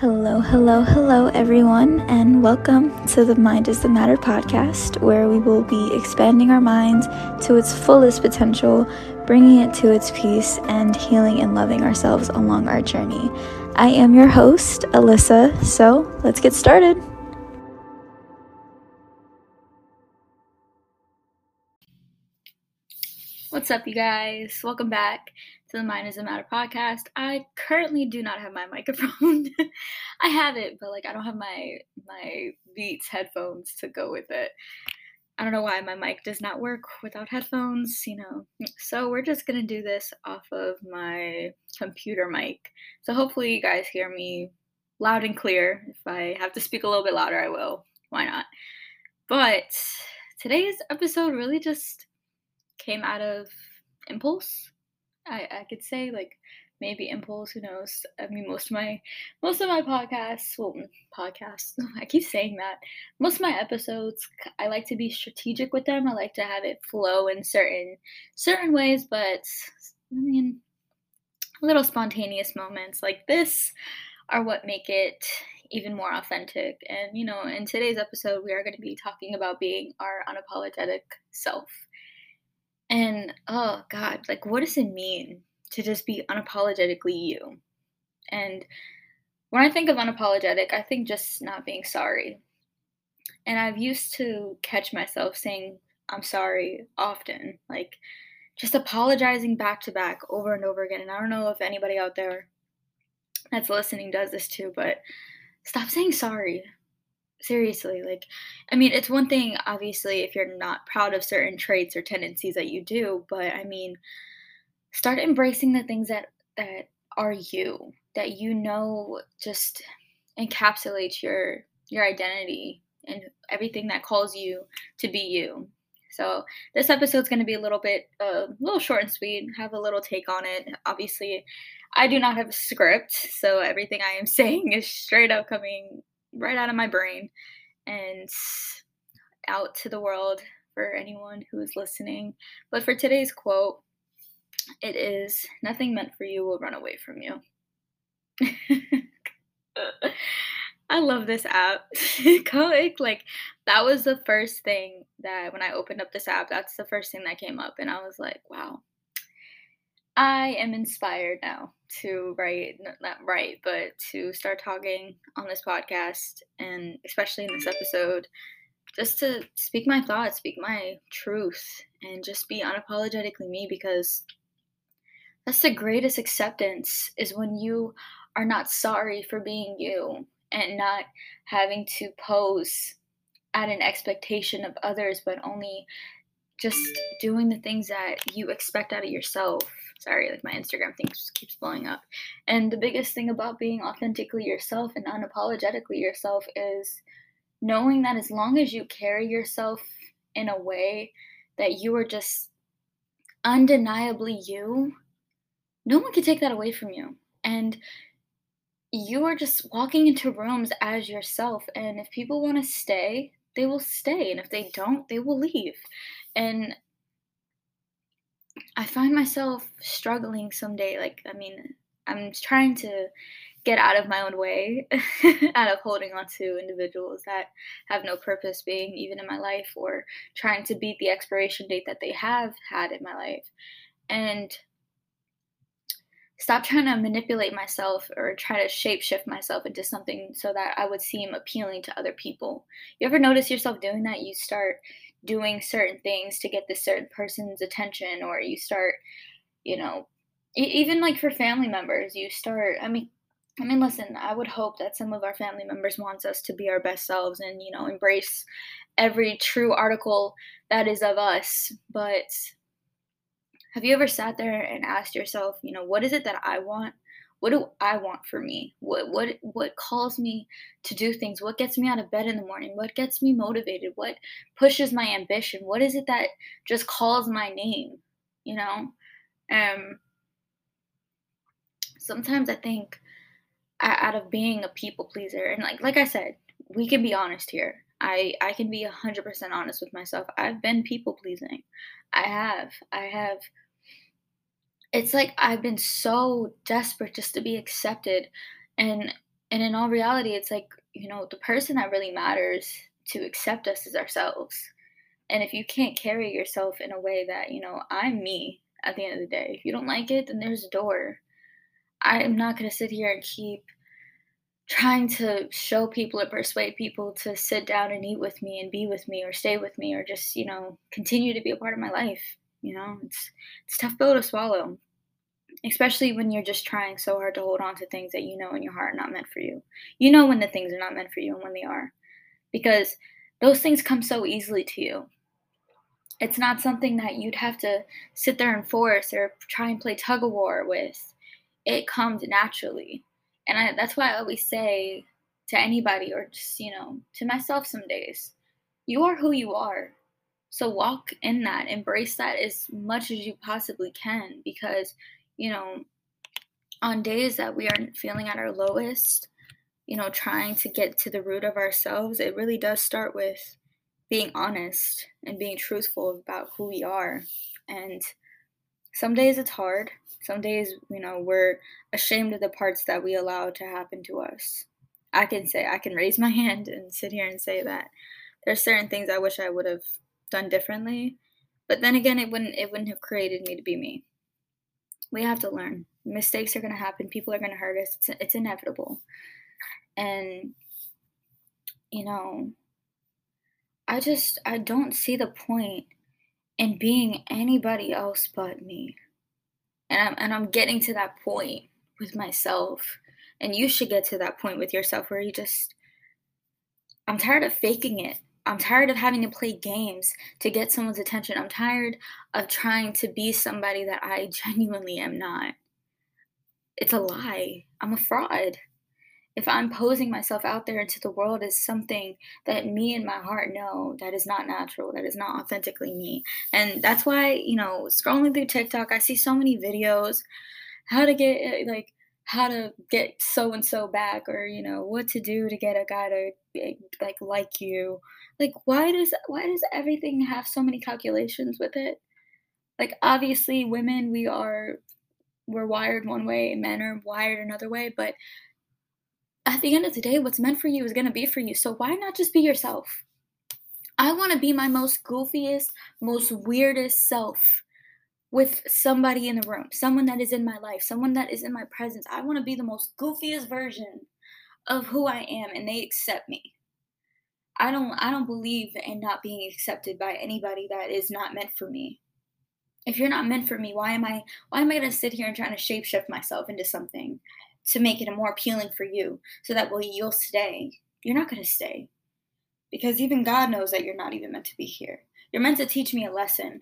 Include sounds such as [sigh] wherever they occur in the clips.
Hello, hello, hello, everyone, and welcome to the Mind is the Matter podcast, where we will be expanding our minds to its fullest potential, bringing it to its peace, and healing and loving ourselves along our journey. I am your host, Alissa, so let's get started. What's up, you guys? Welcome back to the Mind is a Matter podcast. I currently do not have my microphone. [laughs] I have it, but like I don't have my my Beats headphones to go with it. I don't know why my mic does not work without headphones, you know. So we're just gonna do this off of my computer mic. So hopefully you guys hear me loud and clear. If I have to speak a little bit louder, I will. Why not? But today's episode really just came out of impulse I, I could say like maybe impulse who knows? I mean most of my most of my podcasts well mm, podcasts [laughs] i keep saying that. Most of my episodes i like to be strategic with them. I like to have it flow in certain certain ways but i mean little spontaneous moments like this are what make it even more authentic. And you know in today's episode we are going to be talking about being our unapologetic self and oh God, like what does it mean to just be unapologetically you? And when I think of unapologetic, I think just not being sorry. And I've used to catch myself saying I'm sorry often, like just apologizing back to back over and over again. And I don't know if anybody out there that's listening does this too, but stop saying sorry seriously like i mean it's one thing obviously if you're not proud of certain traits or tendencies that you do but i mean start embracing the things that that are you that you know just encapsulates your your identity and everything that calls you to be you. So this episode's going to be a little bit uh, a uh, little short and sweet have a little take on it. Obviously i do not have a script so everything i am [laughs] saying is straight up coming right out of my brain and out to the world for anyone who is listening. But for today's quote, it is nothing meant for you will run away from you. [laughs] I love this app. [laughs] like that was the first thing that when I opened up this app, that's the first thing that came up and I was like, wow. I am inspired now to write, not write, but to start talking on this podcast and especially in this episode, just to speak my thoughts, speak my truth, and just be unapologetically me because that's the greatest acceptance is when you are not sorry for being you and not having to pose at an expectation of others, but only just doing the things that you expect out of yourself Sorry, like my Instagram thing just keeps blowing up. And the biggest thing about being authentically yourself and unapologetically yourself is knowing that as long as you carry yourself in a way that you are just undeniably you, no one can take that away from you. And you are just walking into rooms as yourself. And if people want to stay, they will stay. And if they don't, they will leave. And I find myself struggling someday. Like, I mean, I'm trying to get out of my own way, [laughs] out of holding on to individuals that have no purpose being even in my life or trying to beat the expiration date that they have had in my life. And stop trying to manipulate myself or try to shapeshift myself into something so that I would seem appealing to other people. You ever notice yourself doing that? You start doing certain things to get this certain person's attention or you start you know even like for family members you start i mean i mean listen i would hope that some of our family members wants us to be our best selves and you know embrace every true article that is of us but have you ever sat there and asked yourself you know what is it that i want what do I want for me? What what what calls me to do things? What gets me out of bed in the morning? What gets me motivated? What pushes my ambition? What is it that just calls my name? You know? Um sometimes I think out of being a people pleaser and like like I said, we can be honest here. I I can be 100% honest with myself. I've been people pleasing. I have. I have it's like I've been so desperate just to be accepted and and in all reality, it's like, you know, the person that really matters to accept us is ourselves. And if you can't carry yourself in a way that, you know, I'm me at the end of the day, if you don't like it, then there's a door. I'm not going to sit here and keep trying to show people or persuade people to sit down and eat with me and be with me or stay with me or just, you know, continue to be a part of my life. You know, it's it's tough pill to swallow especially when you're just trying so hard to hold on to things that you know in your heart are not meant for you. You know when the things are not meant for you and when they are, because those things come so easily to you. It's not something that you'd have to sit there and force or try and play tug of war with. It comes naturally. And I, that's why I always say to anybody, or just, you know, to myself some days, you are who you are. So walk in that, embrace that as much as you possibly can because you know, on days that we aren't feeling at our lowest, you know, trying to get to the root of ourselves, it really does start with being honest and being truthful about who we are. And some days it's hard. Some days, you know, we're ashamed of the parts that we allow to happen to us. I can say, I can raise [laughs] my hand and sit here and say that there's certain things I wish I would have done differently. But then again, it wouldn't it wouldn't have created me to be me we have to learn. Mistakes are going to happen. People are going to hurt us. It's, it's inevitable. And, you know, I just, I don't see the point in being anybody else but me. And I'm, and I'm getting to that point with myself. And you should get to that point with yourself where you just, I'm tired of faking it. I'm tired of having to play games to get someone's attention. I'm tired of trying to be somebody that I [laughs] genuinely am not. It's a lie. I'm a fraud. If I'm posing myself out there into the world as something that me and my heart know that is not natural, that is not authentically me. And that's why, you know, scrolling through TikTok, I see so many videos how to get like how to get so and so back or you know what to do to get a guy to eh, like like you like why does why does everything have so many calculations with it like obviously women we are we're wired one way men are wired another way but at the end of the day what's meant for you is going to be for you. So why not just be yourself? I want to be my most goofiest most weirdest self with somebody in the room someone that is in my life someone that is in my presence. I want to be the most goofiest version of who i am and they accept me. I don't I don't believe in not being accepted by anybody that is not meant for me. If you're not meant for me, why am I why am I going to sit here and trying to shapeshift myself into something to make it more appealing for you so that well you'll stay. You're not going to stay. Because even God knows that you're not even meant to be here. You're meant to teach me a lesson.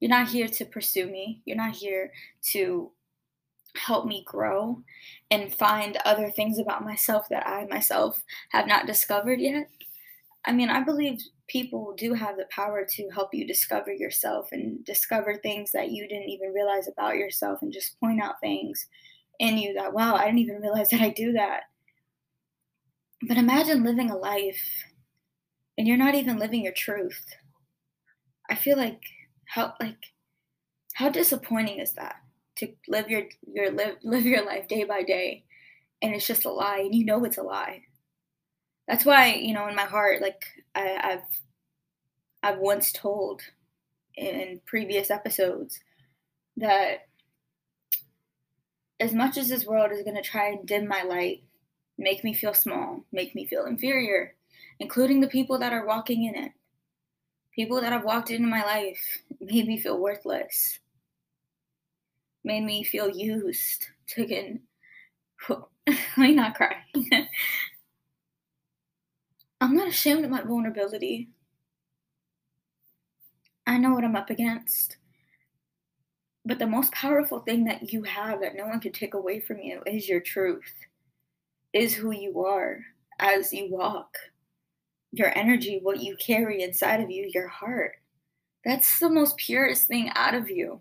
You're not here to pursue me. You're not here to help me grow and find other things about myself that I myself have not discovered yet. I mean, I believe people do have the power to help you discover yourself and discover things that you didn't even realize about yourself and just point out things in you that, wow, I didn't even realize that I do that. But imagine living a life and you're not even living your truth. I feel like how like how disappointing is that to live your your live live your life day by day and it's just a lie and you know it's a lie that's why you know in my heart like I, i've i've once told in previous episodes that as much as this world is going to try and dim my light make me feel small make me feel inferior including the people that are walking in it people that have walked into my life [laughs] made me feel worthless made me feel used taken [laughs] let me not cry [laughs] I'm not ashamed of my vulnerability. I know what I'm up against. But the most powerful thing that you have that no one can take away from you is your truth, is who you are as you walk, your energy, what you carry inside of you, your heart. That's the most purest thing out of you.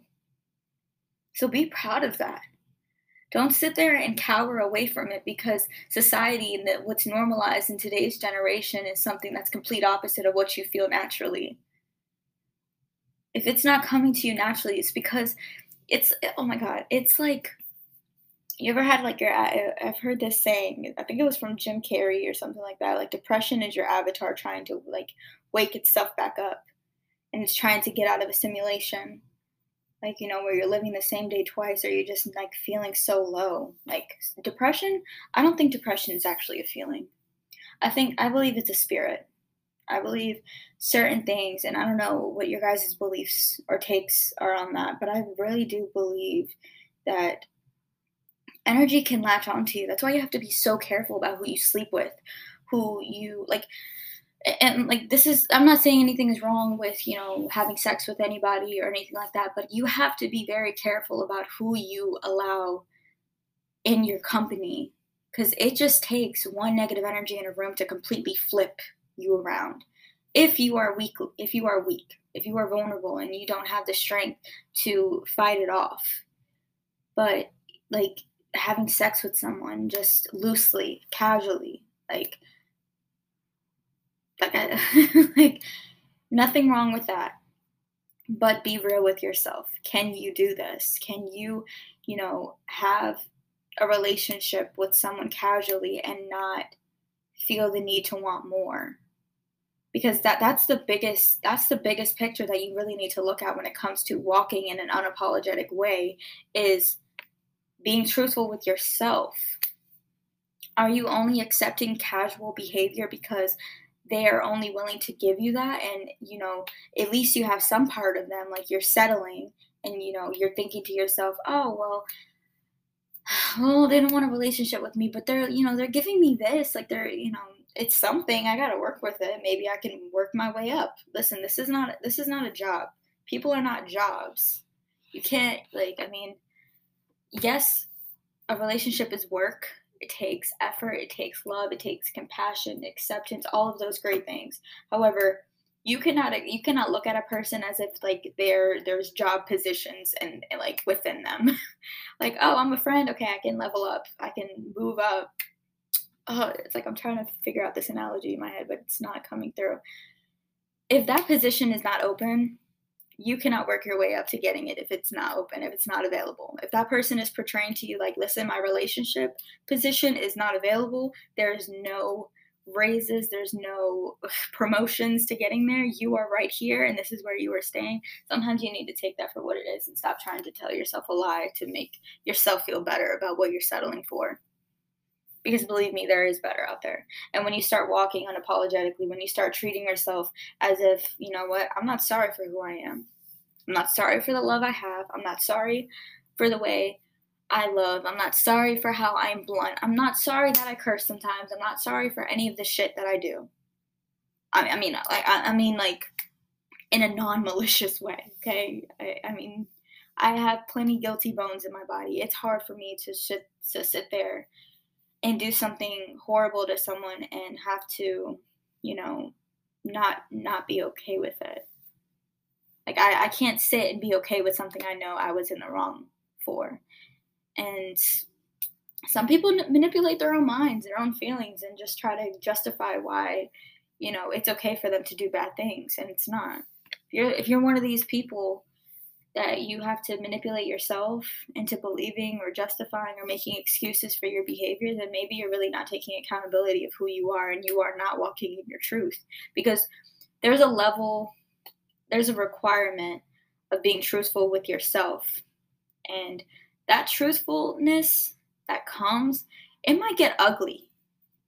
So be proud of that. Don't sit there and cower away from it because society and what's normalized in today's generation is something that's complete opposite of what you feel naturally. If it's not coming to you naturally, it's because it's oh my god, it's like you ever had like your I've heard this saying, I think it was from Jim Carrey or something like that. Like depression is your avatar trying to like wake itself back up and it's trying to get out of a simulation. Like, you know, where you're living the same day twice or you're just like feeling so low. Like depression, I don't think depression is actually a feeling. I think I believe it's a spirit. I believe certain things, and I don't know what your guys' beliefs or takes are on that, but I really do believe that energy can latch onto you. That's why you have to be so careful about who you sleep with, who you like. And like this is, I'm not saying anything is wrong with you know having sex with anybody or anything like that, but you have to be very careful about who you allow in your company because it just takes one negative energy in a room to completely flip you around. If you are weak, if you are weak, if you are vulnerable and you don't have the strength to fight it off. But like having sex with someone just loosely, casually, like like [laughs] like nothing wrong with that. But be real with yourself. Can you do this? Can you, you know, have a relationship with someone casually and not feel the need to want more? Because that that's the biggest that's the biggest picture that you really need to look at when it comes to walking in an unapologetic way is being truthful with yourself. Are you only accepting casual behavior because they are only willing to give you that? And you know at least you have some part of them like you're settling and you know you're thinking to yourself oh well [sighs] well they don't want a relationship with me but they're you know they're giving me this like they're you know it's something i got to work with it. Maybe i can work my way up. Listen this is not this is not a job. People are not jobs. You can't like i mean yes a relationship is work. It takes effort it takes love it takes compassion acceptance all of those great things. However you cannot you cannot look at a person as if like there there's job positions and, and like within them. [laughs] Like oh i'm a friend. Okay i can level up. I can move up oh, it's like I'm trying to figure out this analogy in my head, but it's not coming through. If that position is not open, you cannot work your way up to getting it if it's not open, if it's not available. If that person is portraying to you, like, listen, my relationship position is not available, there's no raises, there's no [laughs] promotions to getting there. You are right here, and this is where you are staying. Sometimes you need to take that for what it is and stop trying to tell yourself a lie to make yourself feel better about what you're settling for because believe me there is better out there. And when you start walking unapologetically when you start treating yourself as if you know what i'm not sorry for who i am. I'm not sorry for the love i have. I'm not sorry for the way i love. I'm not sorry for how i'm blunt. I'm not sorry that i curse sometimes. I'm not sorry for any of the shit that i do. I, I mean like I, I mean like in a non-malicious way okay? I, I mean i have plenty guilty bones in my body. It's hard for me to sit to sit there and do something horrible to someone and have to, you know, not not be okay with it. Like I, I can't sit and be okay with something I know I was in the wrong for. And some people manipulate their own minds, their own feelings, and just try to justify why, you know, it's okay for them to do bad things, and it's not. If you're if you're one of these people that you have to manipulate yourself into believing or justifying or making excuses for your behavior, then maybe you're really not taking accountability of who you are and you are not walking in your truth. Because there's a level, there's a requirement of being truthful with yourself. And that truthfulness that comes, it might get ugly.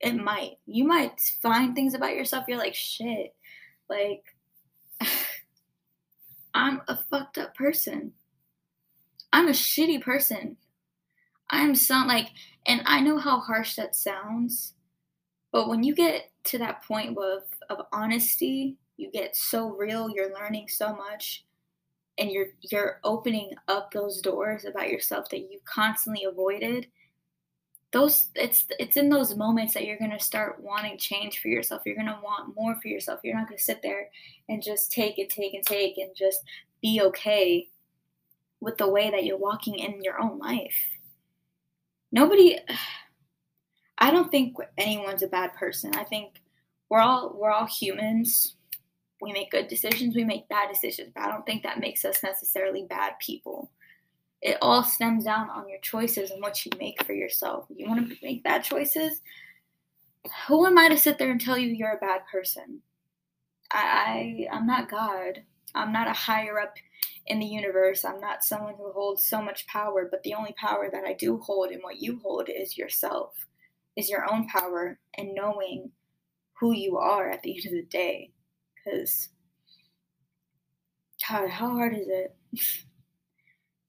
It might. You might find things about yourself, you're like, shit. Like, [laughs] I'm a fucked up person. I'm a shitty person. I'm some like, and I know how harsh that sounds, but when you get to that point of, of honesty, you get so real, you're learning so much, and you're you're opening up those doors about yourself that you constantly avoided those it's it's in those moments that you're going to start wanting change for yourself. You're going to want more for yourself. You're not going to sit there and just take and take and take and just be okay with the way that you're walking in your own life. Nobody [sighs] i don't think anyone's a bad person. I think we're all we're all humans. We make good decisions we make bad decisions but i don't think that makes us necessarily bad people it all stems down on your choices and what you make for yourself. You want to make bad choices? Who am I to sit there and tell you you're a bad person? I, I I'm not God. I'm not a higher up in the universe. I'm not someone who holds so much power, but the only power that I do hold and what you hold is yourself, is your own power and knowing who you are at the end of the day. Because, God, how hard is it [laughs]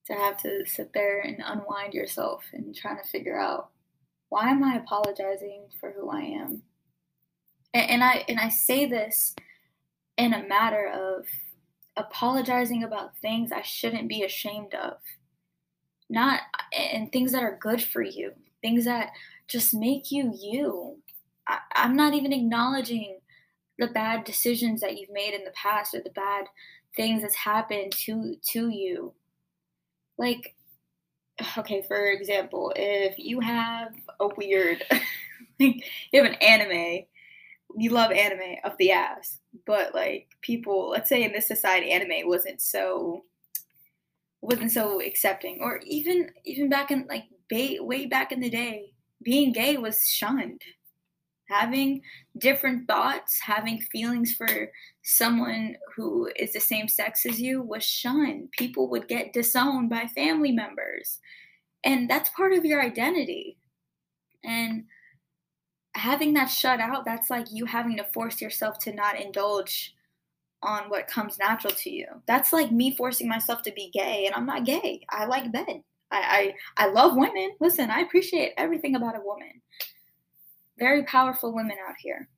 to have to sit there and unwind yourself and trying to figure out why am I apologizing for who I am? And, and I and I say this in a matter of apologizing about things I shouldn't be ashamed of. Not and things that are good for you, things that just make you you. I, I'm not even acknowledging the bad decisions that you've made in the past or the bad things that's happened to to you. Like okay, for example, if you have a weird [laughs] like you have an anime, you love anime of the ass but like people let's say in this society anime wasn't so wasn't so accepting or even even back in like way, way back in the day being gay was shunned having different thoughts having feelings for someone who is the same sex as you was shunned people would get disowned by family members and that's part of your identity and having that shut out, that's like you having to force yourself to not indulge on what comes natural to you. That's like me forcing myself to be gay, and I'm not gay. I like men. I, I, I love women. Listen, I appreciate everything about a woman. Very powerful women out here.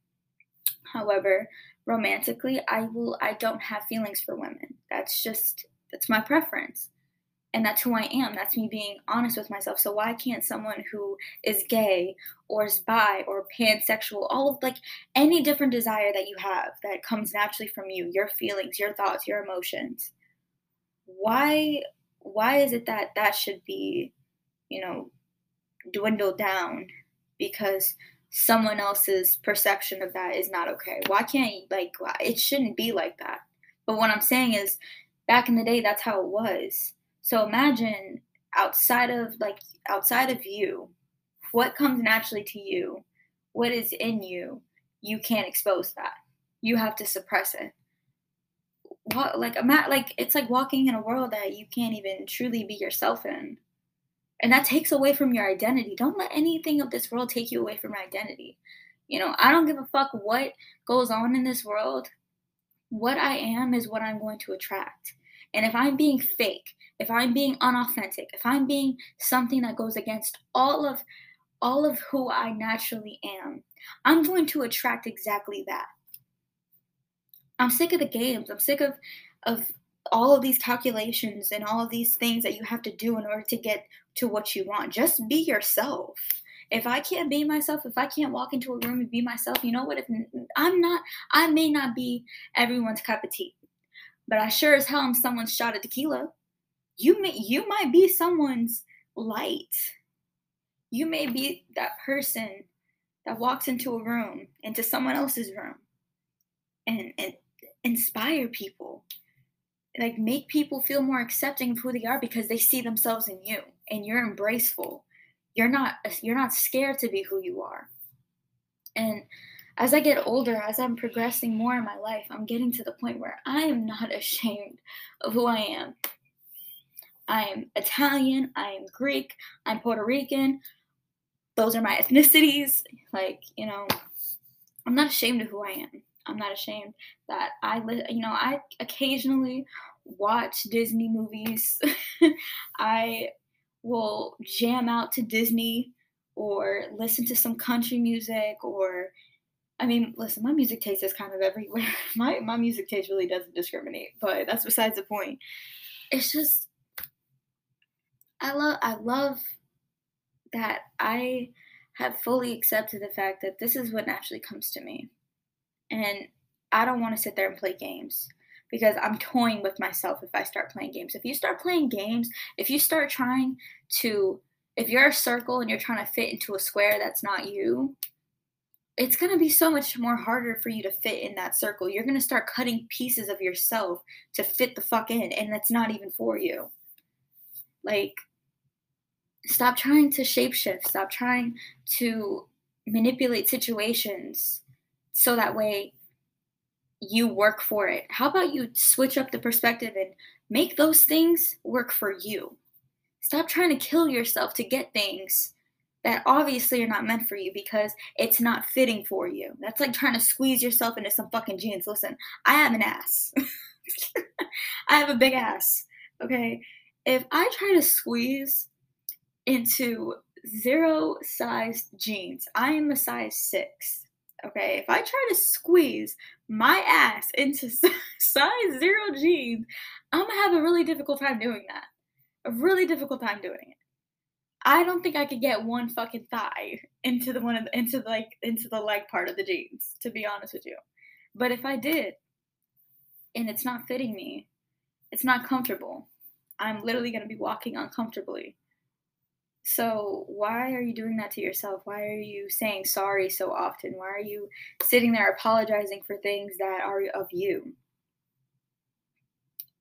However, romantically, I will I don't have feelings for women. That's just that's my preference and that's who I am. That's me being honest with myself. So why can't someone who is gay or is bi or pansexual, all of like any different desire that you have that comes naturally from you, your feelings, your thoughts, your emotions, why why is it that that should be, you know, dwindled down because someone else's perception of that is not okay? Why can't like it shouldn't be like that. But what I'm saying is back in the day that's how it was so imagine outside of like outside of you, what comes naturally to you, what is in you, you can't expose that. You have to suppress it. What like like it's like walking in a world that you can't even truly be yourself in. And that takes away from your identity. Don't let anything of this world take you away from your identity. You know, I don't give a fuck what goes on in this world. What I am is what I'm going to attract. And if I'm being fake, if I'm being unauthentic, if I'm being something that goes against all of all of who I naturally am, I'm going to attract exactly that. I'm sick of the games. I'm sick of of all of these calculations and all of these things that you have to do in order to get to what you want. Just be yourself. If I can't be myself, if I can't walk into a room and be myself, you know what? If I'm not, I may not be everyone's cup of tea but I sure as hell am someone's shot of tequila. You may you might be someone's light. You may be that person that walks into a room, into someone else's room, and, and inspire people. Like make people feel more accepting of who they are because they see themselves in you and you're embraceful. You're not you're not scared to be who you are. And as I get older, as I'm progressing more in my life, I'm getting to the point where I am not [laughs] ashamed of who I am. I'm Italian, I am Greek, I'm Puerto Rican. Those are my [laughs] ethnicities. Like, you know, I'm not ashamed of who I am. I'm not ashamed that I you know, I occasionally watch Disney movies. [laughs] I will jam out to Disney or listen to some country music or I mean, listen, my music taste is kind of everywhere. [laughs] My my music taste really doesn't discriminate, but that's besides the point. It's just I love I love that I have fully accepted the fact that this is what naturally comes to me. And I don't want to sit there and play games because I'm toying with myself if I start playing games. If you start playing games, if you start trying to if you're a circle and you're trying to fit into a square that's not you, it's going to be so much more harder for you to fit in that circle. You're going to start cutting pieces of yourself to fit the fuck in, and that's not even for you. Like, stop trying to shapeshift. Stop trying to manipulate situations so that way you work for it. How about you switch up the perspective and make those things work for you? Stop trying to kill yourself to get things that obviously are not meant for you because it's not fitting for you. That's like trying to squeeze yourself into some fucking jeans. Listen, I have an ass. [laughs] I have a big ass. Okay. If I try to squeeze into zero sized jeans, I am a size six. Okay. If I try to squeeze my ass into [laughs] size zero jeans, I'm gonna have a really difficult time doing that. A really difficult time doing it. I don't think I could get one fucking thigh into the one of the, into the, like into the leg part of the jeans, to be honest with you. But if I did, and it's not fitting me, it's not comfortable. I'm literally gonna be walking uncomfortably. So why are you doing that to yourself? Why are you saying sorry so often? Why are you sitting there apologizing for things that are of you?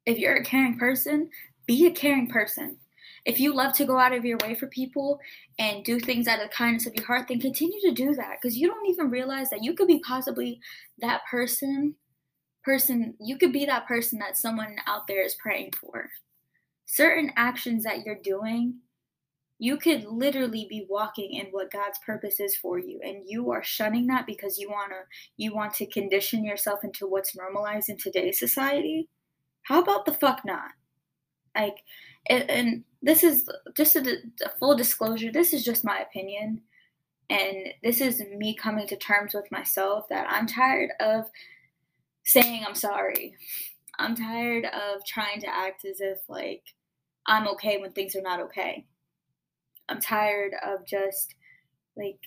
If you're a caring person, be a caring person. If you love to go out of your way for people and do things out of the kindness of your heart, then continue to do that because you don't even realize that you could be possibly that person person you could be that person that someone out there is praying for. Certain actions that you're doing, you could literally be walking in what God's purpose is for you and you are shunning that because you want to you want to condition yourself into what's normalized in today's society. How about the fuck not? Like and, and this is just a, a full disclosure this is just my opinion and this is me coming to terms with myself that i'm tired of saying i'm sorry i'm tired of trying to act as if like i'm okay when things are not okay i'm tired of just like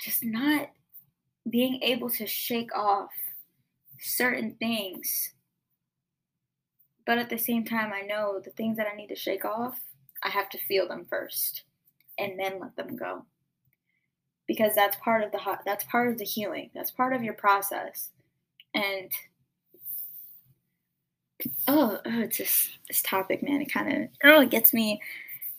just not being able to shake off certain things but at the same time, I know the things that I need to shake off, I have to feel them first and then let them go. Because that's part of the that's part of the healing. That's part of your process. And oh, oh it's just this topic, man. It kind of oh, it gets me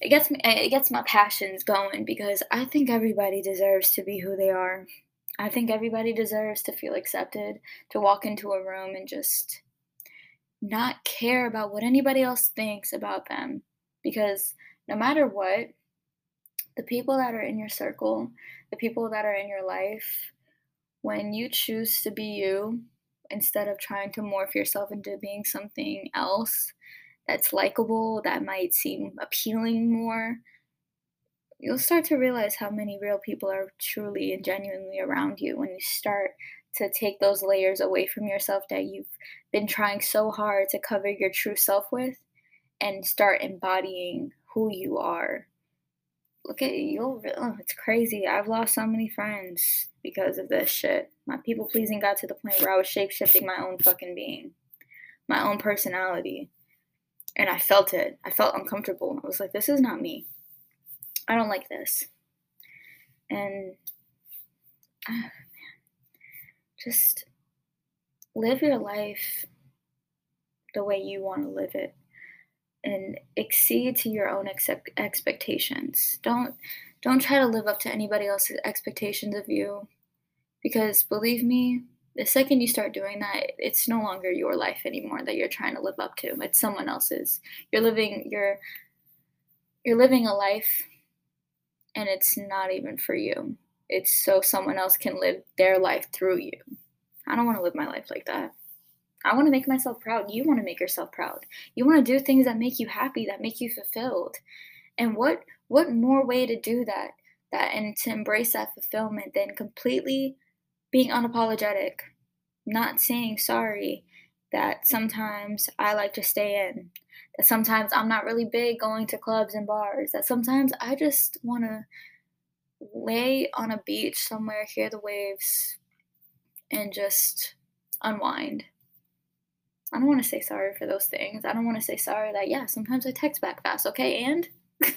it gets me it gets my passions going because I think everybody deserves to be who they are. I think everybody deserves to feel accepted, to walk into a room and just not care about what anybody else thinks about them because no matter what, the people that are in your circle, the people that are in your life, when you choose to be you instead of trying to morph yourself into being something else that's likable, that might seem appealing more, you'll start to realize how many real people are truly and genuinely around you when you start to take those layers away from yourself that you've been trying so hard to cover your true self with and start embodying who you are. Look at you, oh, it's crazy. I've lost so many friends because of this shit. My people pleasing got to the point where I was shape shifting my own fucking being, my own personality. And I felt it. I felt uncomfortable. I was like, this is not me. I don't like this. And uh, just live your life the way you want to live it and exceed to your own expectations. Don't don't try to live up to anybody else's expectations of you because believe me, the second you start doing that, it's no longer your life anymore that you're trying to live up to. It's someone else's. You're living you're you're living a life and it's not even for you. It's so someone else can live their life through you. I don't want to live my life like that. I want to make myself proud. You want to make yourself proud. You want to do things that make you happy, that make you fulfilled. And what what more way to do that that and to embrace that fulfillment than completely being unapologetic, not saying sorry that sometimes I like to stay in, that sometimes I'm not really big going to clubs and bars, that sometimes I just want to lay on a beach somewhere, hear the waves, and just unwind. I don't want to say sorry for those things. I don't want to say sorry that, yeah, sometimes I text back fast, okay? And, [laughs]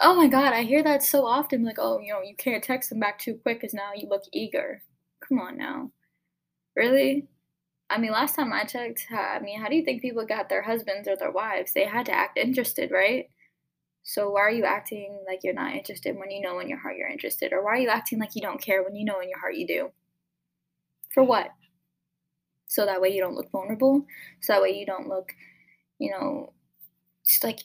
oh my god, I hear that so often. Like, oh, you know, you can't text them back too quick because now you look eager. Come on now. Really? I mean, last time I checked, I mean, how do you think people got their husbands or their wives? They had to act interested, right? So why are you acting like you're not interested when you know in your heart you're interested? Or why are you acting like you don't care when you know in your heart you do? For what? So that way you don't look vulnerable. So that way you don't look, you know, just like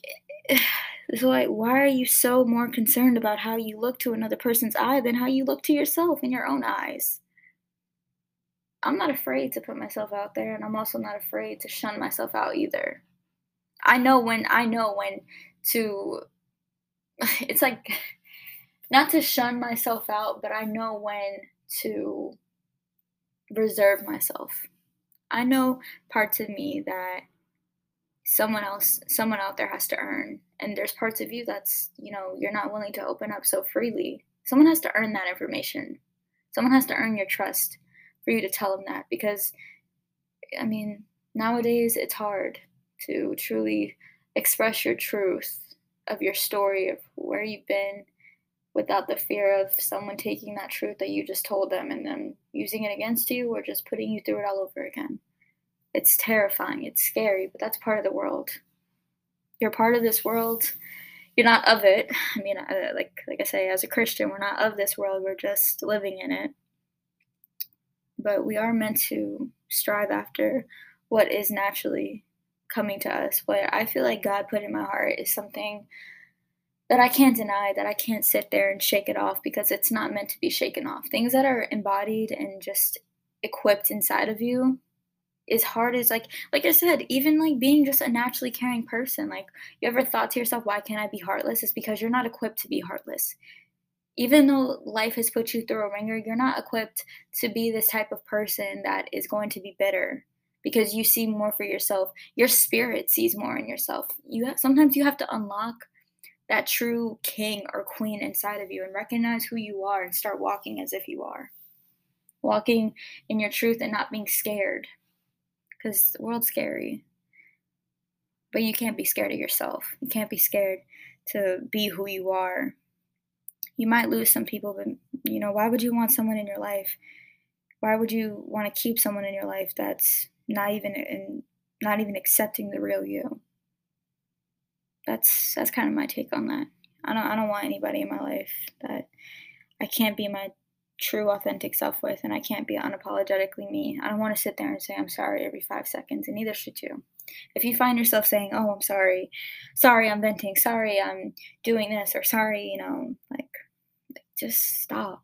so like why are you so more concerned about how you look to another person's eye than how you look to yourself in your own eyes? I'm not afraid to put myself out there and I'm also not afraid to shun myself out either. I know when I know when to [laughs] it's like [laughs] not to shun myself out, but I know when to reserve myself. I know parts of me that someone else someone out there has to earn and there's parts of you that's you know you're not willing to open up so freely someone has to earn that information someone has to earn your trust for you to tell them that because i mean nowadays it's hard to truly express your truth of your story of where you've been without the fear of someone taking that truth that you just told them and then using it against you or just putting you through it all over again. It's terrifying, it's scary, but that's part of the world. You're part of this world. You're not of it. I mean, uh, like like I say, as a Christian, we're not of this world. We're just living in it. But we are meant to strive after what is naturally coming to us. What I feel like God put in my heart is something that I can't deny, that I can't sit there and shake it off because it's not meant to be shaken off. Things that are embodied and just equipped inside of you is hard as like like I said, even like being just a naturally caring person. Like you ever thought to yourself, why can't I be heartless? It's because you're not equipped to be heartless. Even though life has put you through a ringer, you're not equipped to be this type of person that is going to be bitter because you see more for yourself. Your spirit sees more in yourself. You have, sometimes you have to unlock that true king or queen inside of you and recognize who you are and start walking as if you are. Walking in your truth and not being scared. Because the world's scary. But you can't be scared of yourself. You can't be scared to be who you are. You might lose some people, but you know, why would you want someone in your life? Why would you want to keep someone in your life that's not even in not even accepting the real you? that's that's kind of my take on that. I don't I don't want anybody in my life that I can't be my true authentic self with and I can't be unapologetically me. I don't want to sit there and say I'm sorry every 5 seconds and neither should you. If you find yourself saying, "Oh, I'm sorry. Sorry, I'm venting. Sorry, I'm doing this or sorry, you know, like just stop.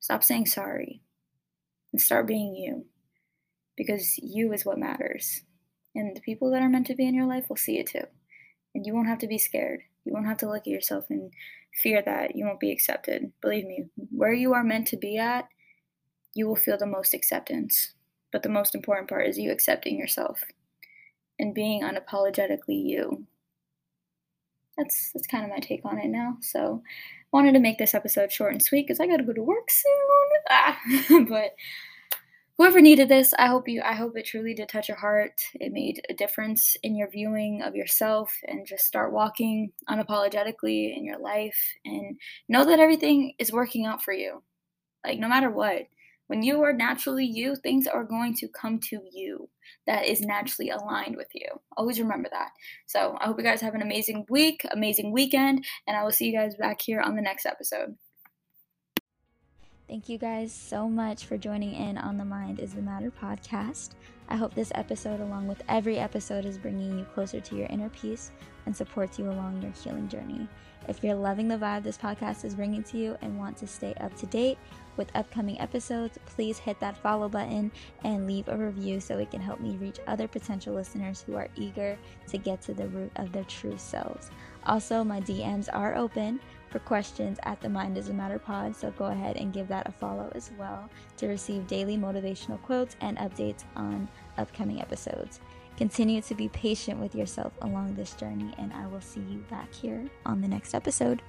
Stop saying sorry and start being you because you is what matters. And the people that are meant to be in your life will see it too and you won't have to be scared. You won't have to look at yourself and fear that you won't be accepted. Believe me, where you are meant to be at, you will feel the most acceptance. But the most important part is you accepting yourself and being unapologetically you. That's that's kind of my take on it now. So, wanted to make this episode short and sweet because I got to go to work soon. Ah, [laughs] but whoever needed this, I hope you I hope it truly did touch your heart. It made a difference in your viewing of yourself and just start walking unapologetically in your life and know that everything is working out for you. Like no matter what. When you are naturally you, things are going to come to you that is naturally aligned with you. Always remember that. So, I hope you guys have an amazing week, amazing weekend, and I will see you guys back here on the next episode. Thank you guys so much for joining in on the Mind is the Matter podcast. I hope this episode, along with every episode, is bringing you closer to your inner peace and supports you along your healing journey. If you're loving the vibe this podcast is bringing to you and want to stay up to date with upcoming episodes, please hit that follow button and leave a review so it can help me reach other potential listeners who are eager to get to the root of their true selves. Also, my DMs are open for questions at the Mind is a Matter pod, so go ahead and give that a follow as well to receive daily motivational quotes and updates on upcoming episodes. Continue to be patient with yourself along this journey, and I will see you back here on the next episode.